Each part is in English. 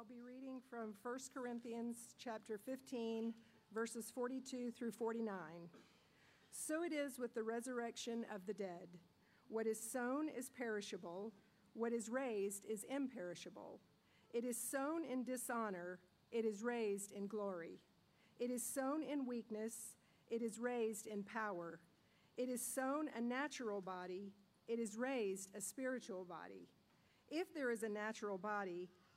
I'll be reading from 1 Corinthians chapter 15, verses 42 through 49. So it is with the resurrection of the dead. What is sown is perishable, what is raised is imperishable. It is sown in dishonor, it is raised in glory. It is sown in weakness, it is raised in power. It is sown a natural body, it is raised a spiritual body. If there is a natural body,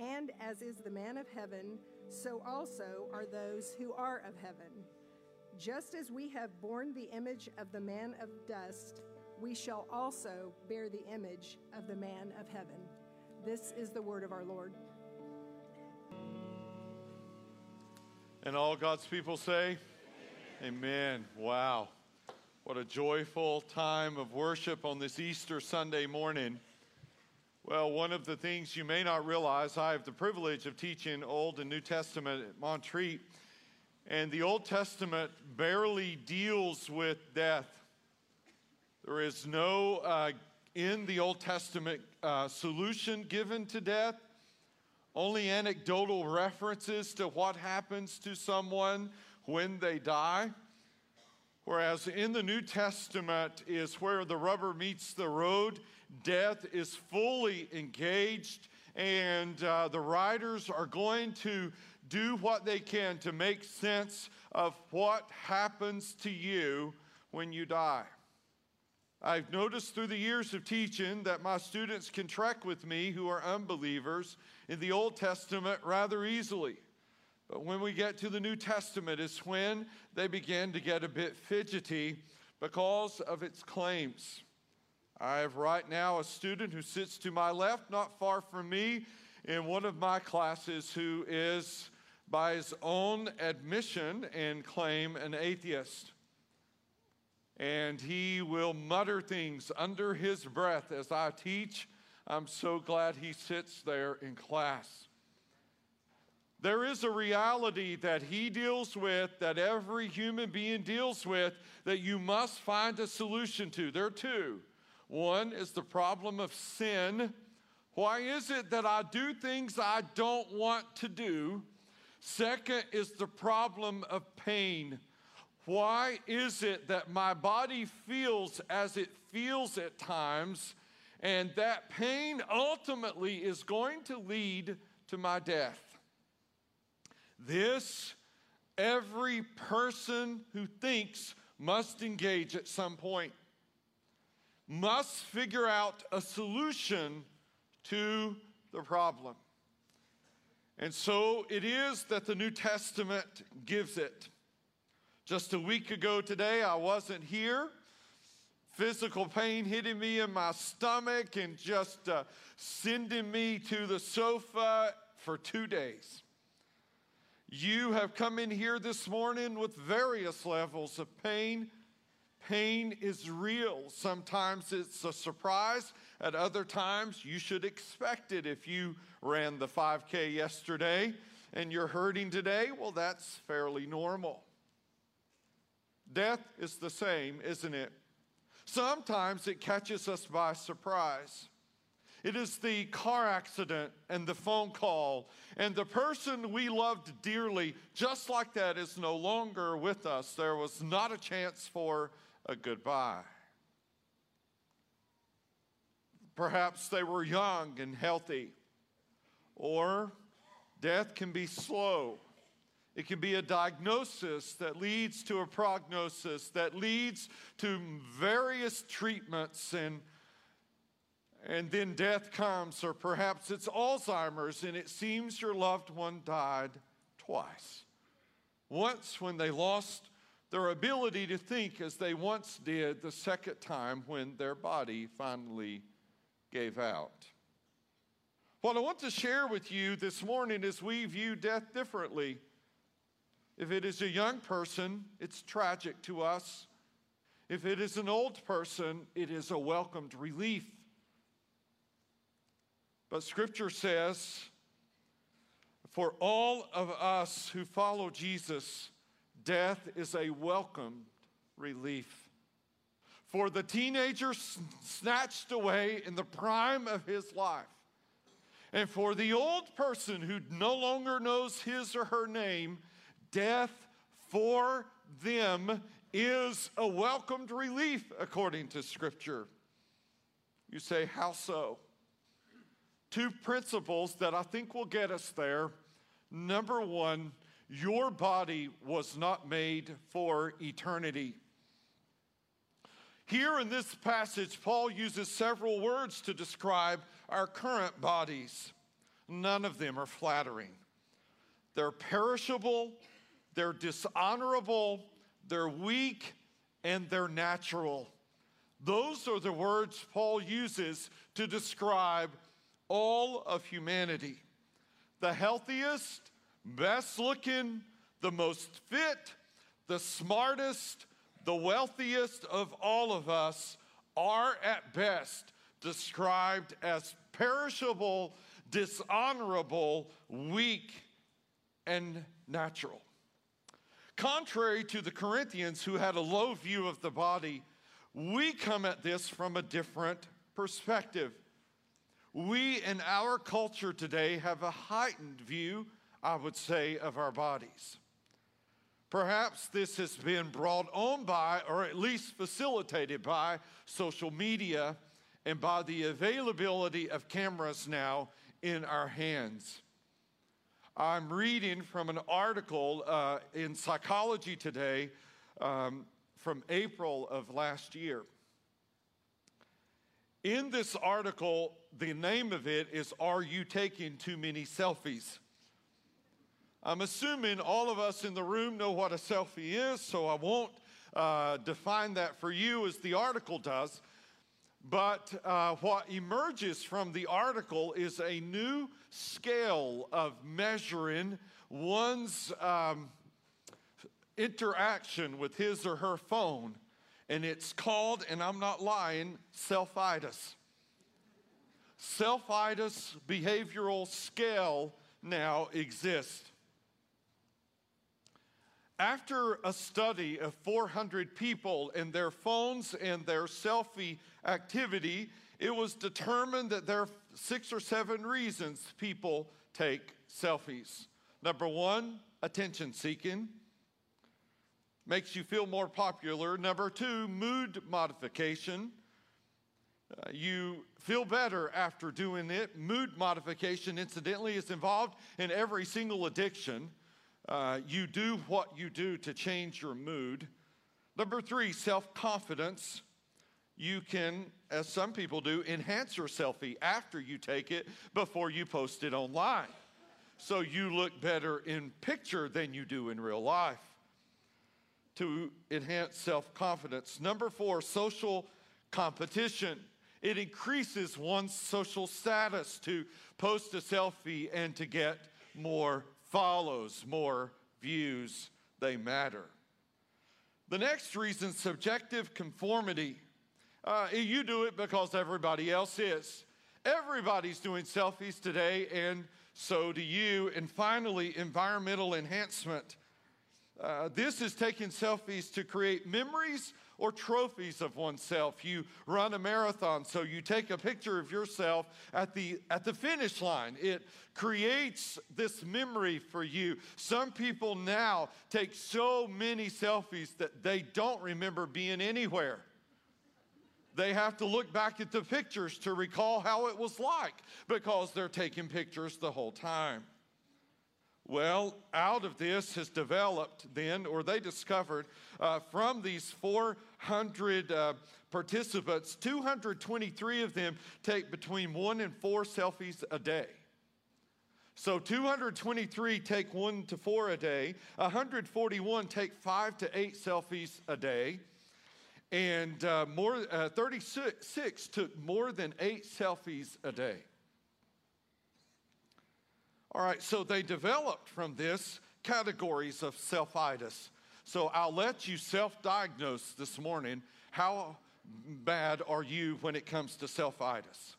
And as is the man of heaven, so also are those who are of heaven. Just as we have borne the image of the man of dust, we shall also bear the image of the man of heaven. This is the word of our Lord. And all God's people say, Amen. Amen. Wow. What a joyful time of worship on this Easter Sunday morning. Well, one of the things you may not realize, I have the privilege of teaching Old and New Testament at Montreat, and the Old Testament barely deals with death. There is no, uh, in the Old Testament, uh, solution given to death, only anecdotal references to what happens to someone when they die. Whereas in the New Testament is where the rubber meets the road death is fully engaged, and uh, the writers are going to do what they can to make sense of what happens to you when you die. I've noticed through the years of teaching that my students can trek with me who are unbelievers in the Old Testament rather easily. But when we get to the New Testament, it's when they begin to get a bit fidgety because of its claims. I have right now a student who sits to my left, not far from me, in one of my classes, who is, by his own admission and claim, an atheist. And he will mutter things under his breath as I teach. I'm so glad he sits there in class. There is a reality that he deals with, that every human being deals with, that you must find a solution to. There are two. One is the problem of sin. Why is it that I do things I don't want to do? Second is the problem of pain. Why is it that my body feels as it feels at times, and that pain ultimately is going to lead to my death? This, every person who thinks must engage at some point must figure out a solution to the problem. And so it is that the New Testament gives it. Just a week ago today, I wasn't here. Physical pain hitting me in my stomach and just uh, sending me to the sofa for two days. You have come in here this morning with various levels of pain Pain is real. Sometimes it's a surprise. At other times, you should expect it. If you ran the 5K yesterday and you're hurting today, well, that's fairly normal. Death is the same, isn't it? Sometimes it catches us by surprise. It is the car accident and the phone call, and the person we loved dearly, just like that, is no longer with us. There was not a chance for a goodbye. Perhaps they were young and healthy, or death can be slow. It can be a diagnosis that leads to a prognosis, that leads to various treatments, and, and then death comes, or perhaps it's Alzheimer's, and it seems your loved one died twice. Once when they lost their ability to think as they once did the second time when their body finally gave out. What I want to share with you this morning is we view death differently. If it is a young person, it's tragic to us. If it is an old person, it is a welcomed relief. But Scripture says, for all of us who follow Jesus, death is a welcomed relief. For the teenager snatched away in the prime of his life, and for the old person who no longer knows his or her name, death for them is a welcomed relief according to Scripture. You say, How so? Two principles that I think will get us there. Number one, your body was not made for eternity. Here in this passage, Paul uses several words to describe our current bodies. None of them are flattering. They're perishable, they're dishonorable, they're weak, and they're natural. Those are the words Paul uses to describe all of humanity. The healthiest, best looking, the most fit, the smartest, the wealthiest of all of us are at best described as perishable, dishonorable, weak, and natural. Contrary to the Corinthians, who had a low view of the body, we come at this from a different perspective. We in our culture today have a heightened view, I would say, of our bodies. Perhaps this has been brought on by, or at least facilitated by, social media and by the availability of cameras now in our hands. I'm reading from an article uh, in Psychology Today um, from April of last year. In this article, the name of it is Are You Taking Too Many Selfies? I'm assuming all of us in the room know what a selfie is, so I won't uh, define that for you as the article does. But uh, what emerges from the article is a new scale of measuring one's um, interaction with his or her phone. And it's called, and I'm not lying, selfitis. Selfitis behavioral scale now exists. After a study of 400 people and their phones and their selfie activity, it was determined that there are six or seven reasons people take selfies. Number one, attention seeking. Makes you feel more popular. Number two, mood modification. Uh, you feel better after doing it. Mood modification, incidentally, is involved in every single addiction. Uh, you do what you do to change your mood. Number three, self confidence. You can, as some people do, enhance your selfie after you take it before you post it online. So you look better in picture than you do in real life to enhance self confidence. Number four, social competition. It increases one's social status to post a selfie and to get more follows, more views, they matter. The next reason, subjective conformity. Uh, you do it because everybody else is. Everybody's doing selfies today, and so do you. And finally, environmental enhancement. Uh, this is taking selfies to create memories or trophies of oneself. You run a marathon, so you take a picture of yourself at the, at the finish line. It creates this memory for you. Some people now take so many selfies that they don't remember being anywhere. They have to look back at the pictures to recall how it was like because they're taking pictures the whole time. Well, out of this has developed then, or they discovered uh, from these 400 uh, participants, 223 of them take between one and four selfies a day. So 223 take one to four a day, 141 take five to eight selfies a day, and uh, more, uh, 36 took more than eight selfies a day. All right, so they developed from this categories of self-itis. So I'll let you self-diagnose this morning. How bad are you when it comes to self-itis?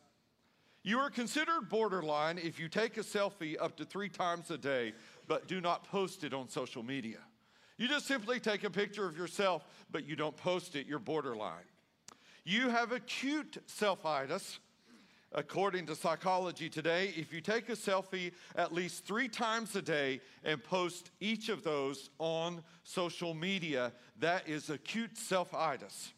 You are considered borderline if you take a selfie up to three times a day, but do not post it on social media. You just simply take a picture of yourself, but you don't post it, you're borderline. You have acute self-itis. According to Psychology Today, if you take a selfie at least three times a day and post each of those on social media, that is acute self-itis.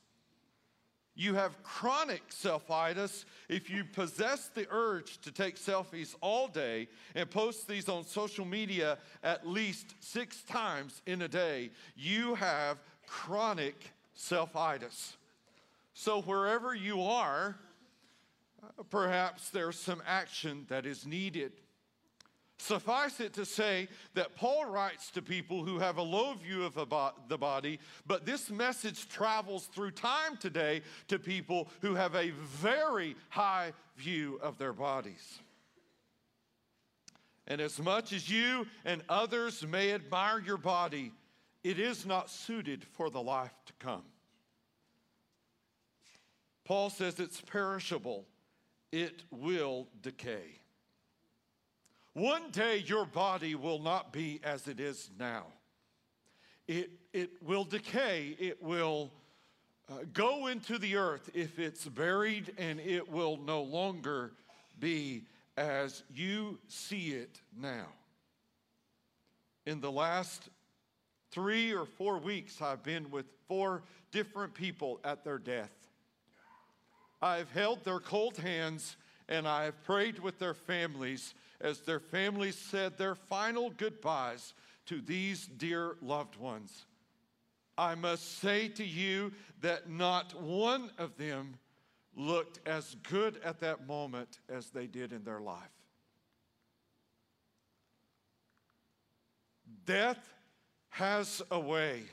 You have chronic self-itis if you possess the urge to take selfies all day and post these on social media at least six times in a day. You have chronic self-itis. So wherever you are, perhaps there's some action that is needed. Suffice it to say that Paul writes to people who have a low view of the body, but this message travels through time today to people who have a very high view of their bodies. And as much as you and others may admire your body, it is not suited for the life to come. Paul says it's perishable, it will decay. One day your body will not be as it is now. It, it will decay, it will uh, go into the earth if it's buried, and it will no longer be as you see it now. In the last three or four weeks, I've been with four different people at their death. I've held their cold hands and I have prayed with their families as their families said their final goodbyes to these dear loved ones. I must say to you that not one of them looked as good at that moment as they did in their life. Death has a way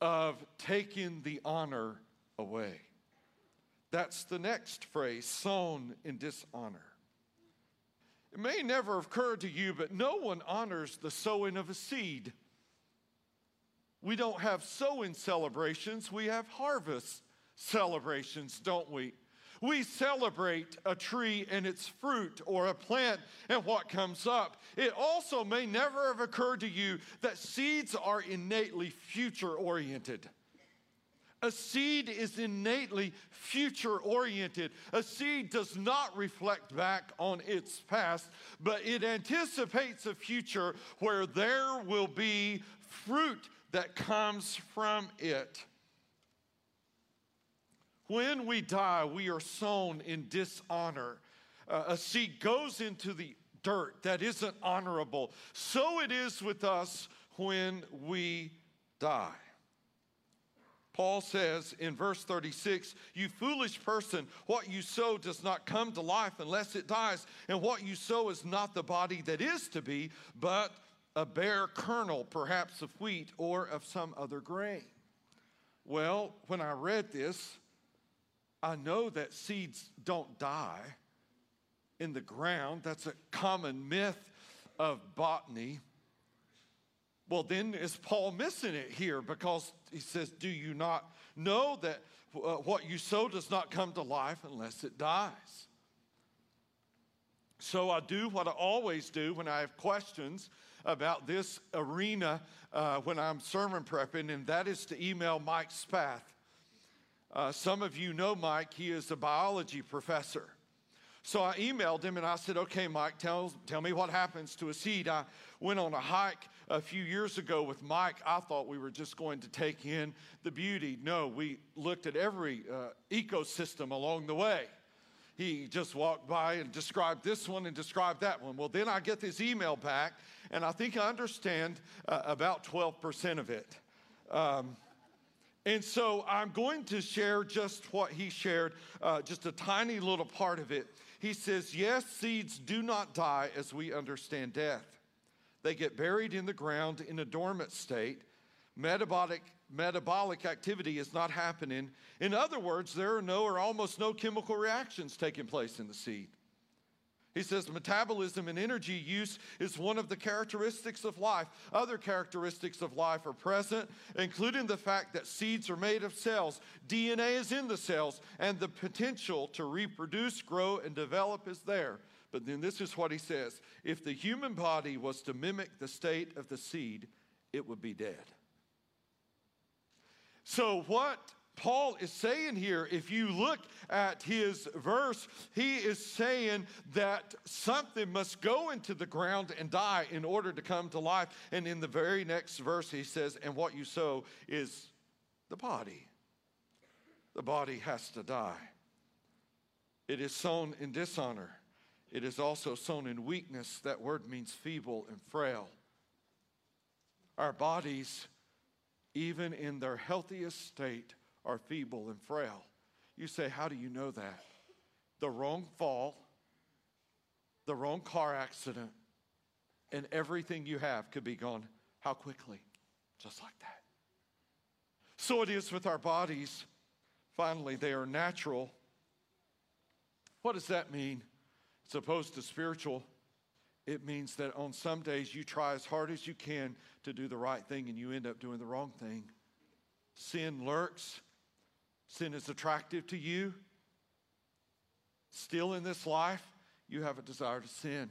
of taking the honor away. That's the next phrase sown in dishonor. It may never have occurred to you, but no one honors the sowing of a seed. We don't have sowing celebrations, we have harvest celebrations, don't we? We celebrate a tree and its fruit or a plant and what comes up. It also may never have occurred to you that seeds are innately future oriented. A seed is innately future oriented. A seed does not reflect back on its past, but it anticipates a future where there will be fruit that comes from it. When we die, we are sown in dishonor. Uh, a seed goes into the dirt that isn't honorable. So it is with us when we die. Paul says in verse 36, You foolish person, what you sow does not come to life unless it dies. And what you sow is not the body that is to be, but a bare kernel, perhaps of wheat or of some other grain. Well, when I read this, I know that seeds don't die in the ground. That's a common myth of botany. Well, then is Paul missing it here? Because he says, Do you not know that uh, what you sow does not come to life unless it dies? So I do what I always do when I have questions about this arena uh, when I'm sermon prepping, and that is to email Mike Spath. Uh, some of you know Mike, he is a biology professor. So I emailed him and I said, Okay, Mike, tell, tell me what happens to a seed. I went on a hike a few years ago with Mike, I thought we were just going to take in the beauty. No, we looked at every uh, ecosystem along the way. He just walked by and described this one and described that one. Well, then I get this email back, and I think I understand uh, about 12% of it. Um, and so I'm going to share just what he shared, uh, just a tiny little part of it. He says, Yes, seeds do not die as we understand death. They get buried in the ground in a dormant state. Metabolic, metabolic activity is not happening. In other words, there are no or almost no chemical reactions taking place in the seed. He says metabolism and energy use is one of the characteristics of life. Other characteristics of life are present, including the fact that seeds are made of cells, DNA is in the cells, and the potential to reproduce, grow, and develop is there. But then this is what he says if the human body was to mimic the state of the seed, it would be dead. So, what Paul is saying here, if you look at his verse, he is saying that something must go into the ground and die in order to come to life. And in the very next verse, he says, And what you sow is the body. The body has to die. It is sown in dishonor. It is also sown in weakness. That word means feeble and frail. Our bodies, even in their healthiest state, are feeble and frail. You say, How do you know that? The wrong fall, the wrong car accident, and everything you have could be gone. How quickly? Just like that. So it is with our bodies. Finally, they are natural. What does that mean? As opposed to spiritual, it means that on some days you try as hard as you can to do the right thing and you end up doing the wrong thing. Sin lurks, sin is attractive to you. Still in this life, you have a desire to sin.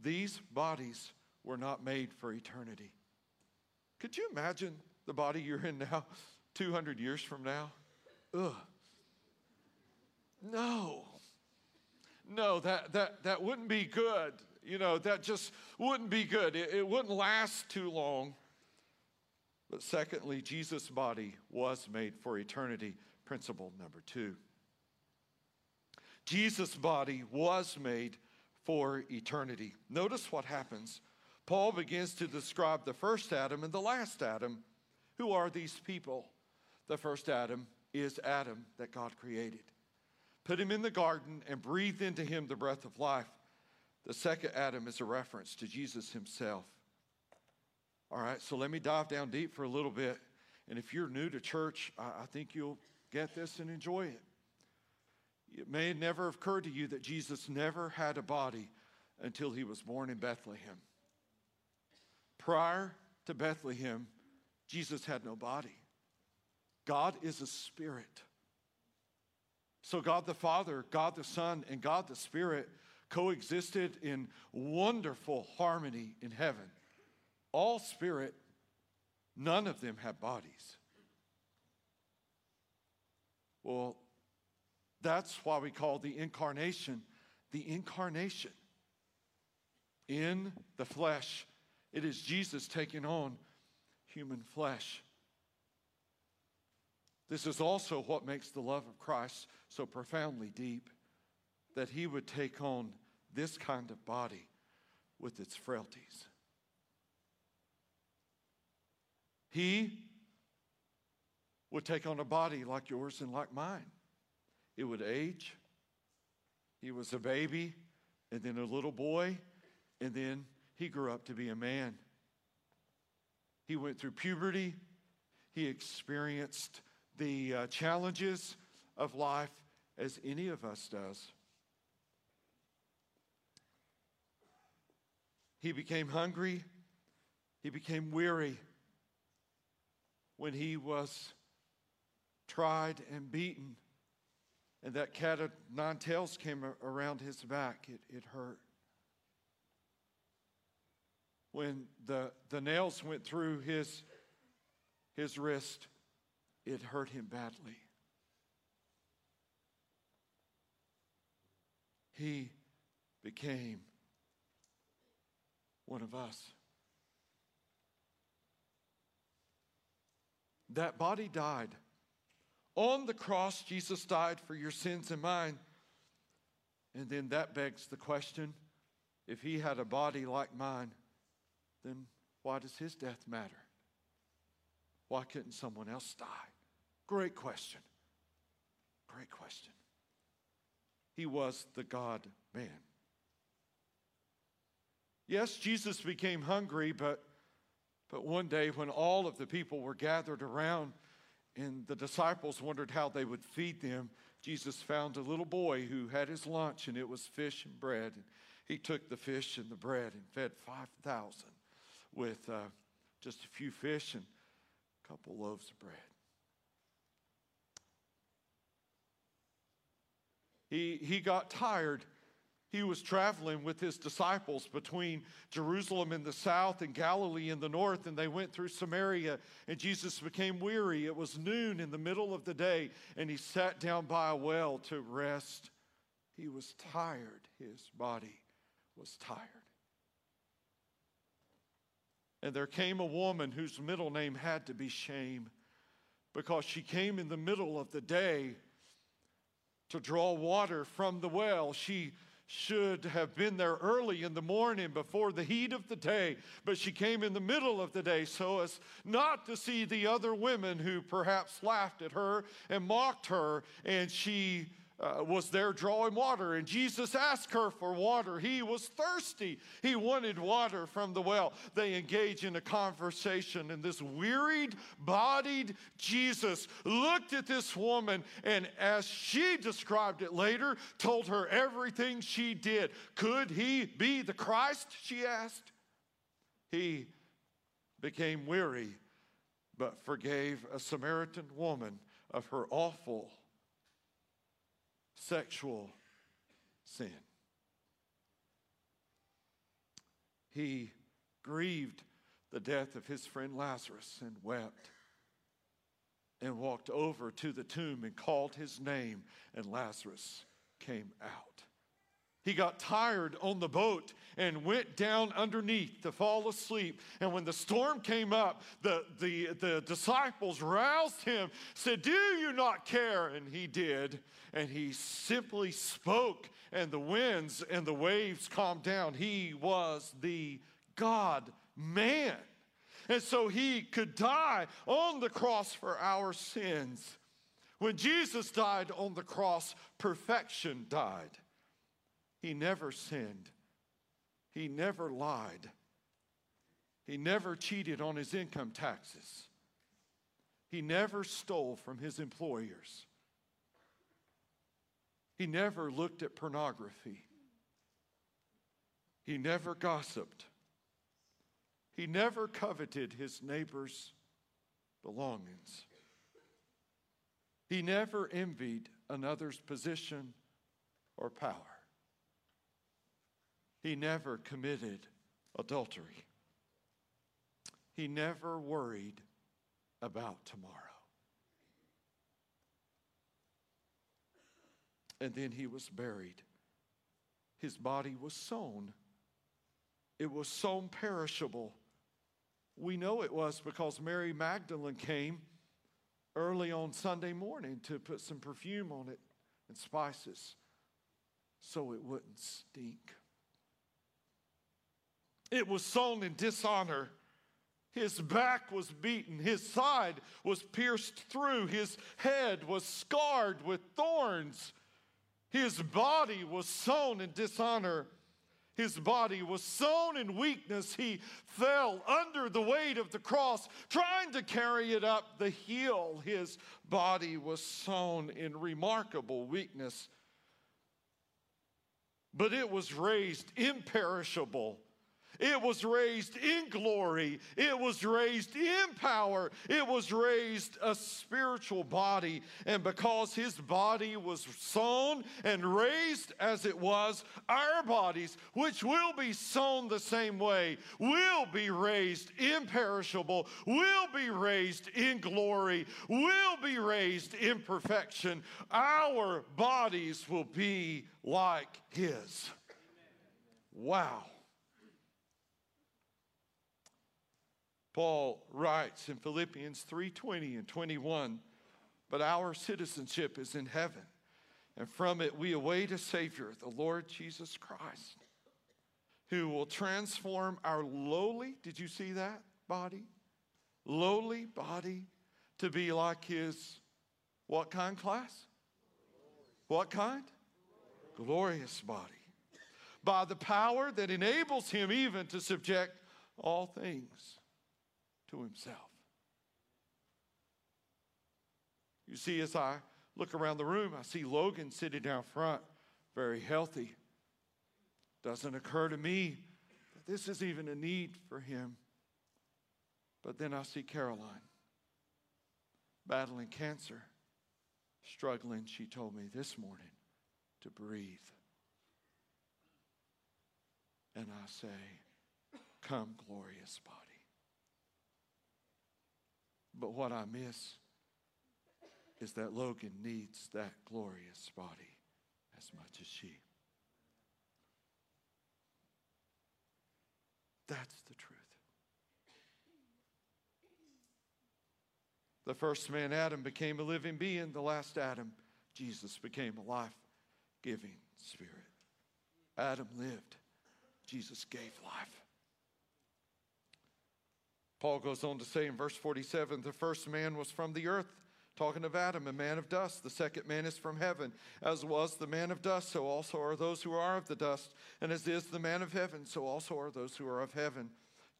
These bodies were not made for eternity. Could you imagine the body you're in now, 200 years from now? Ugh. No. No, that, that, that wouldn't be good. You know, that just wouldn't be good. It, it wouldn't last too long. But secondly, Jesus' body was made for eternity. Principle number two. Jesus' body was made for eternity. Notice what happens. Paul begins to describe the first Adam and the last Adam. Who are these people? The first Adam is Adam that God created put him in the garden, and breathed into him the breath of life. The second Adam is a reference to Jesus himself. All right, so let me dive down deep for a little bit. And if you're new to church, I, I think you'll get this and enjoy it. It may never have occurred to you that Jesus never had a body until he was born in Bethlehem. Prior to Bethlehem, Jesus had no body. God is a spirit. So, God the Father, God the Son, and God the Spirit coexisted in wonderful harmony in heaven. All spirit, none of them have bodies. Well, that's why we call the incarnation the incarnation. In the flesh, it is Jesus taking on human flesh. This is also what makes the love of Christ so profoundly deep that he would take on this kind of body with its frailties. He would take on a body like yours and like mine. It would age. He was a baby, and then a little boy, and then he grew up to be a man. He went through puberty. He experienced the uh, challenges of life as any of us does. He became hungry, he became weary when he was tried and beaten, and that cat of nine tails came around his back. It, it hurt. When the, the nails went through his, his wrist, it hurt him badly. He became one of us. That body died. On the cross, Jesus died for your sins and mine. And then that begs the question if he had a body like mine, then why does his death matter? Why couldn't someone else die? Great question. Great question. He was the God man. Yes, Jesus became hungry, but, but one day when all of the people were gathered around and the disciples wondered how they would feed them, Jesus found a little boy who had his lunch, and it was fish and bread. And he took the fish and the bread and fed 5,000 with uh, just a few fish and couple loaves of bread. He, he got tired he was traveling with his disciples between Jerusalem in the south and Galilee in the north, and they went through Samaria, and Jesus became weary. It was noon in the middle of the day, and he sat down by a well to rest. He was tired, his body was tired. And there came a woman whose middle name had to be Shame because she came in the middle of the day to draw water from the well. She should have been there early in the morning before the heat of the day, but she came in the middle of the day so as not to see the other women who perhaps laughed at her and mocked her, and she uh, was there drawing water, and Jesus asked her for water. He was thirsty. He wanted water from the well. They engage in a conversation, and this wearied, bodied Jesus looked at this woman, and as she described it later, told her everything she did. Could he be the Christ? She asked. He became weary, but forgave a Samaritan woman of her awful sexual sin. He grieved the death of his friend Lazarus and wept and walked over to the tomb and called his name, and Lazarus came out. He got tired on the boat and went down underneath to fall asleep. And when the storm came up, the, the, the disciples roused him, said, Do you not care? And he did. And he simply spoke, and the winds and the waves calmed down. He was the God man. And so he could die on the cross for our sins. When Jesus died on the cross, perfection died. He never sinned. He never lied. He never cheated on his income taxes. He never stole from his employers. He never looked at pornography. He never gossiped. He never coveted his neighbor's belongings. He never envied another's position or power. He never committed adultery. He never worried about tomorrow. And then he was buried. His body was sown. It was sown perishable. We know it was because Mary Magdalene came early on Sunday morning to put some perfume on it and spices so it wouldn't stink. It was sown in dishonor. His back was beaten, his side was pierced through, his head was scarred with thorns. His body was sown in dishonor. His body was sown in weakness. He fell under the weight of the cross, trying to carry it up the hill. His body was sown in remarkable weakness, but it was raised imperishable it was raised in glory. It was raised in power. It was raised a spiritual body. And because his body was sown and raised as it was, our bodies, which will be sown the same way, will be raised imperishable, will be raised in glory, will be raised in perfection. Our bodies will be like his. Wow. Paul writes in Philippians 3:20 and 21, but our citizenship is in heaven, and from it we await a savior, the Lord Jesus Christ, who will transform our lowly, did you see that body? Lowly body to be like his what kind class? What kind? Glorious body. By the power that enables him even to subject all things to himself. You see, as I look around the room, I see Logan sitting down front, very healthy. Doesn't occur to me that this is even a need for him. But then I see Caroline battling cancer, struggling, she told me this morning, to breathe. And I say, Come, glorious body. But what I miss is that Logan needs that glorious body as much as she. That's the truth. The first man, Adam, became a living being. The last Adam, Jesus, became a life giving spirit. Adam lived, Jesus gave life. Paul goes on to say in verse 47 the first man was from the earth, talking of Adam, a man of dust. The second man is from heaven. As was the man of dust, so also are those who are of the dust. And as is the man of heaven, so also are those who are of heaven.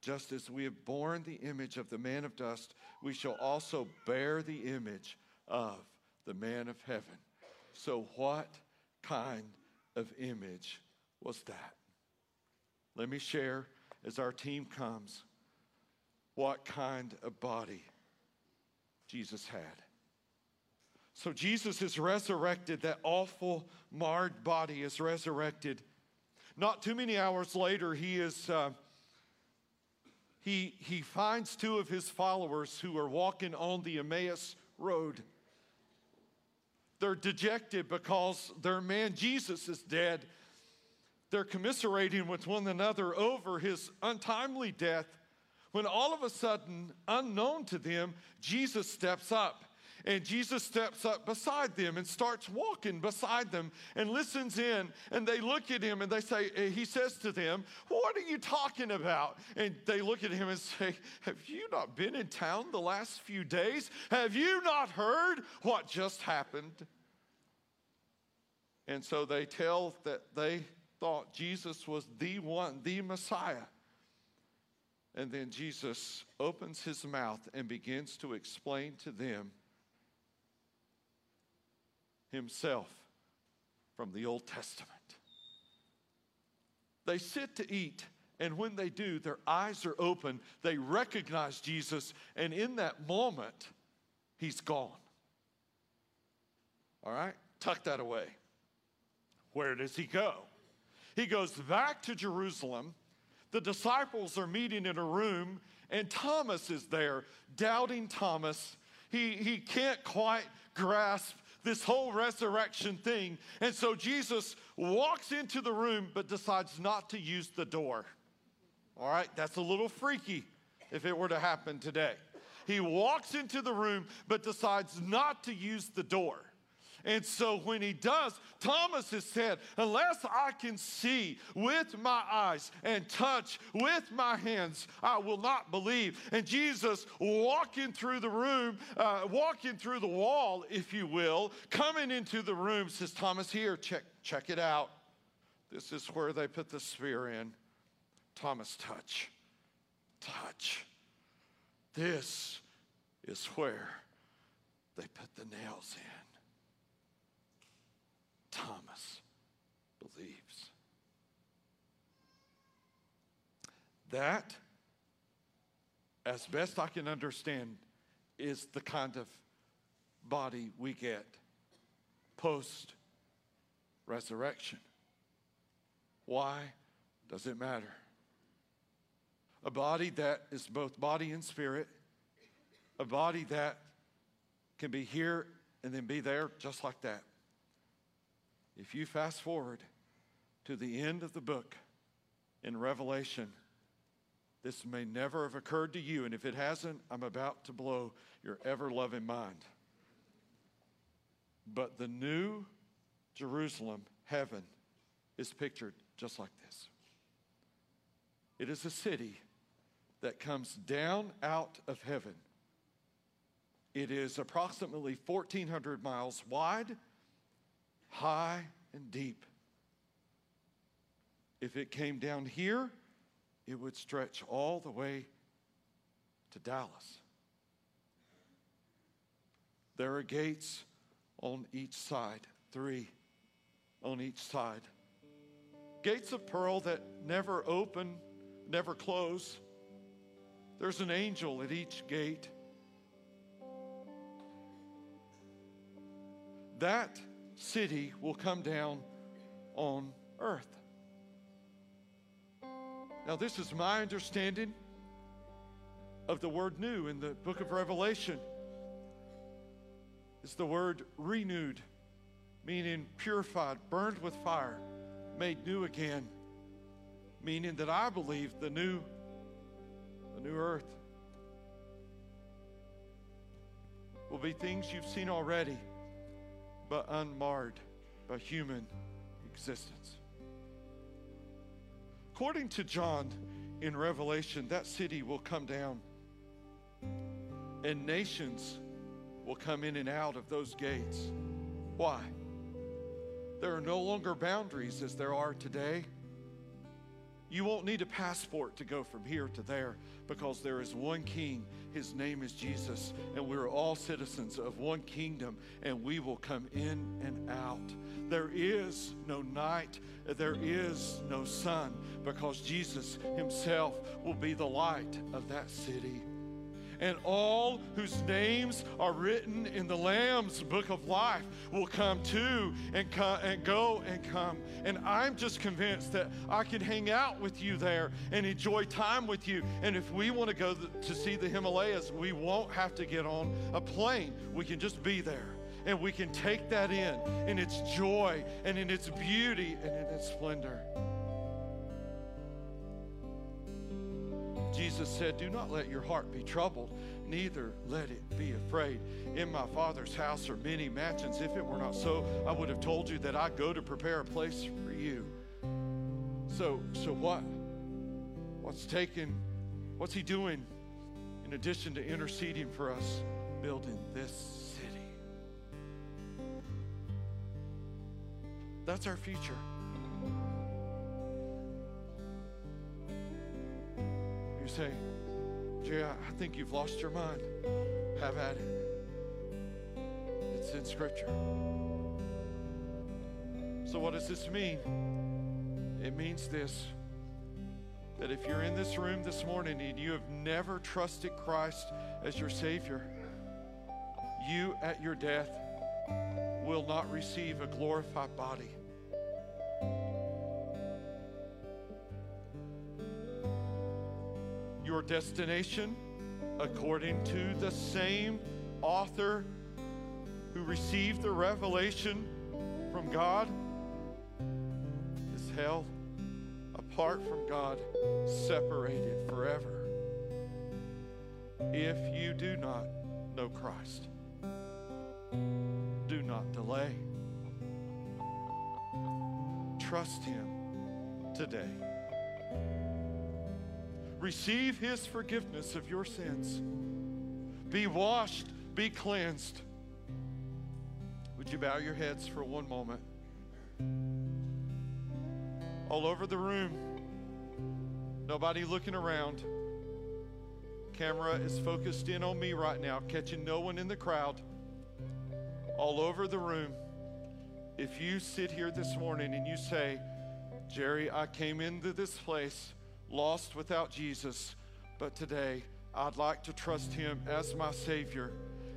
Just as we have borne the image of the man of dust, we shall also bear the image of the man of heaven. So, what kind of image was that? Let me share as our team comes what kind of body Jesus had. So Jesus is resurrected. That awful, marred body is resurrected. Not too many hours later, he is. Uh, he, he finds two of his followers who are walking on the Emmaus road. They're dejected because their man Jesus is dead. They're commiserating with one another over his untimely death when all of a sudden, unknown to them, Jesus steps up. And Jesus steps up beside them and starts walking beside them and listens in. And they look at him and they say, eh, He says to them, What are you talking about? And they look at him and say, Have you not been in town the last few days? Have you not heard what just happened? And so they tell that they thought Jesus was the one, the Messiah. And then Jesus opens his mouth and begins to explain to them himself from the Old Testament. They sit to eat, and when they do, their eyes are open. They recognize Jesus, and in that moment, he's gone. All right? Tuck that away. Where does he go? He goes back to Jerusalem the disciples are meeting in a room, and Thomas is there, doubting Thomas. He, he can't quite grasp this whole resurrection thing. And so Jesus walks into the room, but decides not to use the door. All right, that's a little freaky if it were to happen today. He walks into the room, but decides not to use the door. And so when he does, Thomas has said, Unless I can see with my eyes and touch with my hands, I will not believe. And Jesus, walking through the room, uh, walking through the wall, if you will, coming into the room, says, Thomas, here, check, check it out. This is where they put the spear in. Thomas, touch, touch. This is where they put the nails in. Thomas believes. That, as best I can understand, is the kind of body we get post resurrection. Why does it matter? A body that is both body and spirit, a body that can be here and then be there just like that. If you fast forward to the end of the book in Revelation, this may never have occurred to you. And if it hasn't, I'm about to blow your ever loving mind. But the new Jerusalem, heaven, is pictured just like this it is a city that comes down out of heaven. It is approximately 1,400 miles wide high and deep. If it came down here, it would stretch all the way to Dallas. There are gates on each side. Three on each side. Gates of pearl that never open, never close. There's an angel at each gate. That city will come down on earth. Now, this is my understanding of the word new in the book of Revelation. It's the word renewed, meaning purified, burned with fire, made new again, meaning that I believe the new, the new earth will be things you've seen already, but unmarred by human existence. According to John in Revelation, that city will come down, and nations will come in and out of those gates. Why? There are no longer boundaries as there are today. You won't need a passport to go from here to there because there is one king. His name is Jesus, and we're all citizens of one kingdom, and we will come in and out. There is no night, there is no sun because Jesus Himself will be the light of that city and all whose names are written in the Lamb's book of life will come to and and go and come. And I'm just convinced that I can hang out with you there and enjoy time with you. And if we want to go to see the Himalayas, we won't have to get on a plane. We can just be there. And we can take that in in its joy and in its beauty and in its splendor. Jesus said, Do not let your heart be troubled, neither let it be afraid. In my Father's house are many mansions. If it were not so, I would have told you that I go to prepare a place for you. So, so what? What's taken? What's he doing in addition to interceding for us, building this city? That's our future. Say, Jerry, I think you've lost your mind. Have at it. It's in Scripture. So, what does this mean? It means this that if you're in this room this morning and you have never trusted Christ as your Savior, you at your death will not receive a glorified body. Destination according to the same author who received the revelation from God is hell apart from God, separated forever. If you do not know Christ, do not delay. Trust Him today receive his forgiveness of your sins. Be washed, be cleansed. Would you bow your heads for one moment? All over the room, nobody looking around. Camera is focused in on me right now, catching no one in the crowd. All over the room. If you sit here this morning and you say, Jerry, I came into this place lost without Jesus, but today I'd like to trust Him as my Savior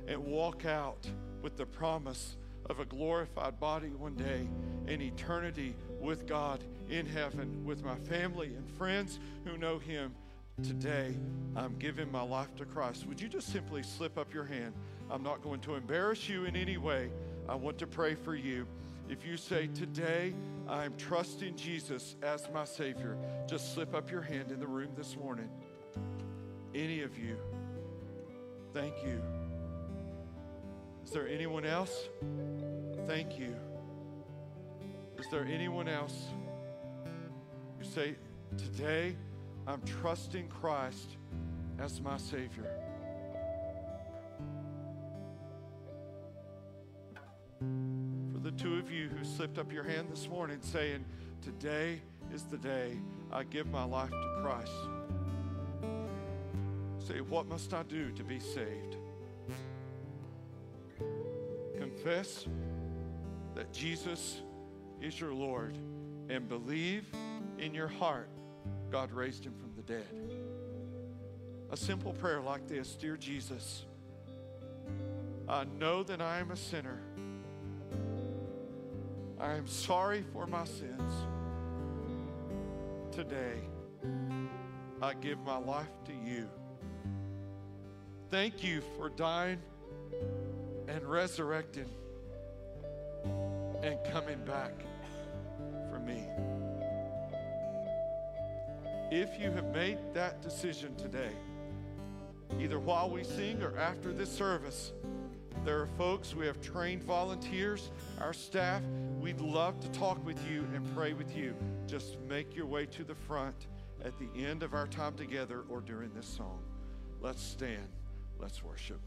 and walk out with the promise of a glorified body one day in eternity with God in heaven with my family and friends who know Him. Today, I'm giving my life to Christ. Would you just simply slip up your hand? I'm not going to embarrass you in any way. I want to pray for you. If you say, Today I'm trusting Jesus as my Savior, just slip up your hand in the room this morning. Any of you, thank you. Is there anyone else? Thank you. Is there anyone else? You say, Today I'm trusting Christ as my Savior. Two of you who slipped up your hand this morning saying, Today is the day I give my life to Christ. Say, What must I do to be saved? confess that Jesus is your Lord and believe in your heart God raised him from the dead. A simple prayer like this Dear Jesus, I know that I am a sinner. I am sorry for my sins. Today, I give my life to you. Thank you for dying and resurrecting and coming back for me. If you have made that decision today, either while we sing or after this service, there are folks, we have trained volunteers, our staff. We'd love to talk with you and pray with you. Just make your way to the front at the end of our time together or during this song. Let's stand. Let's worship.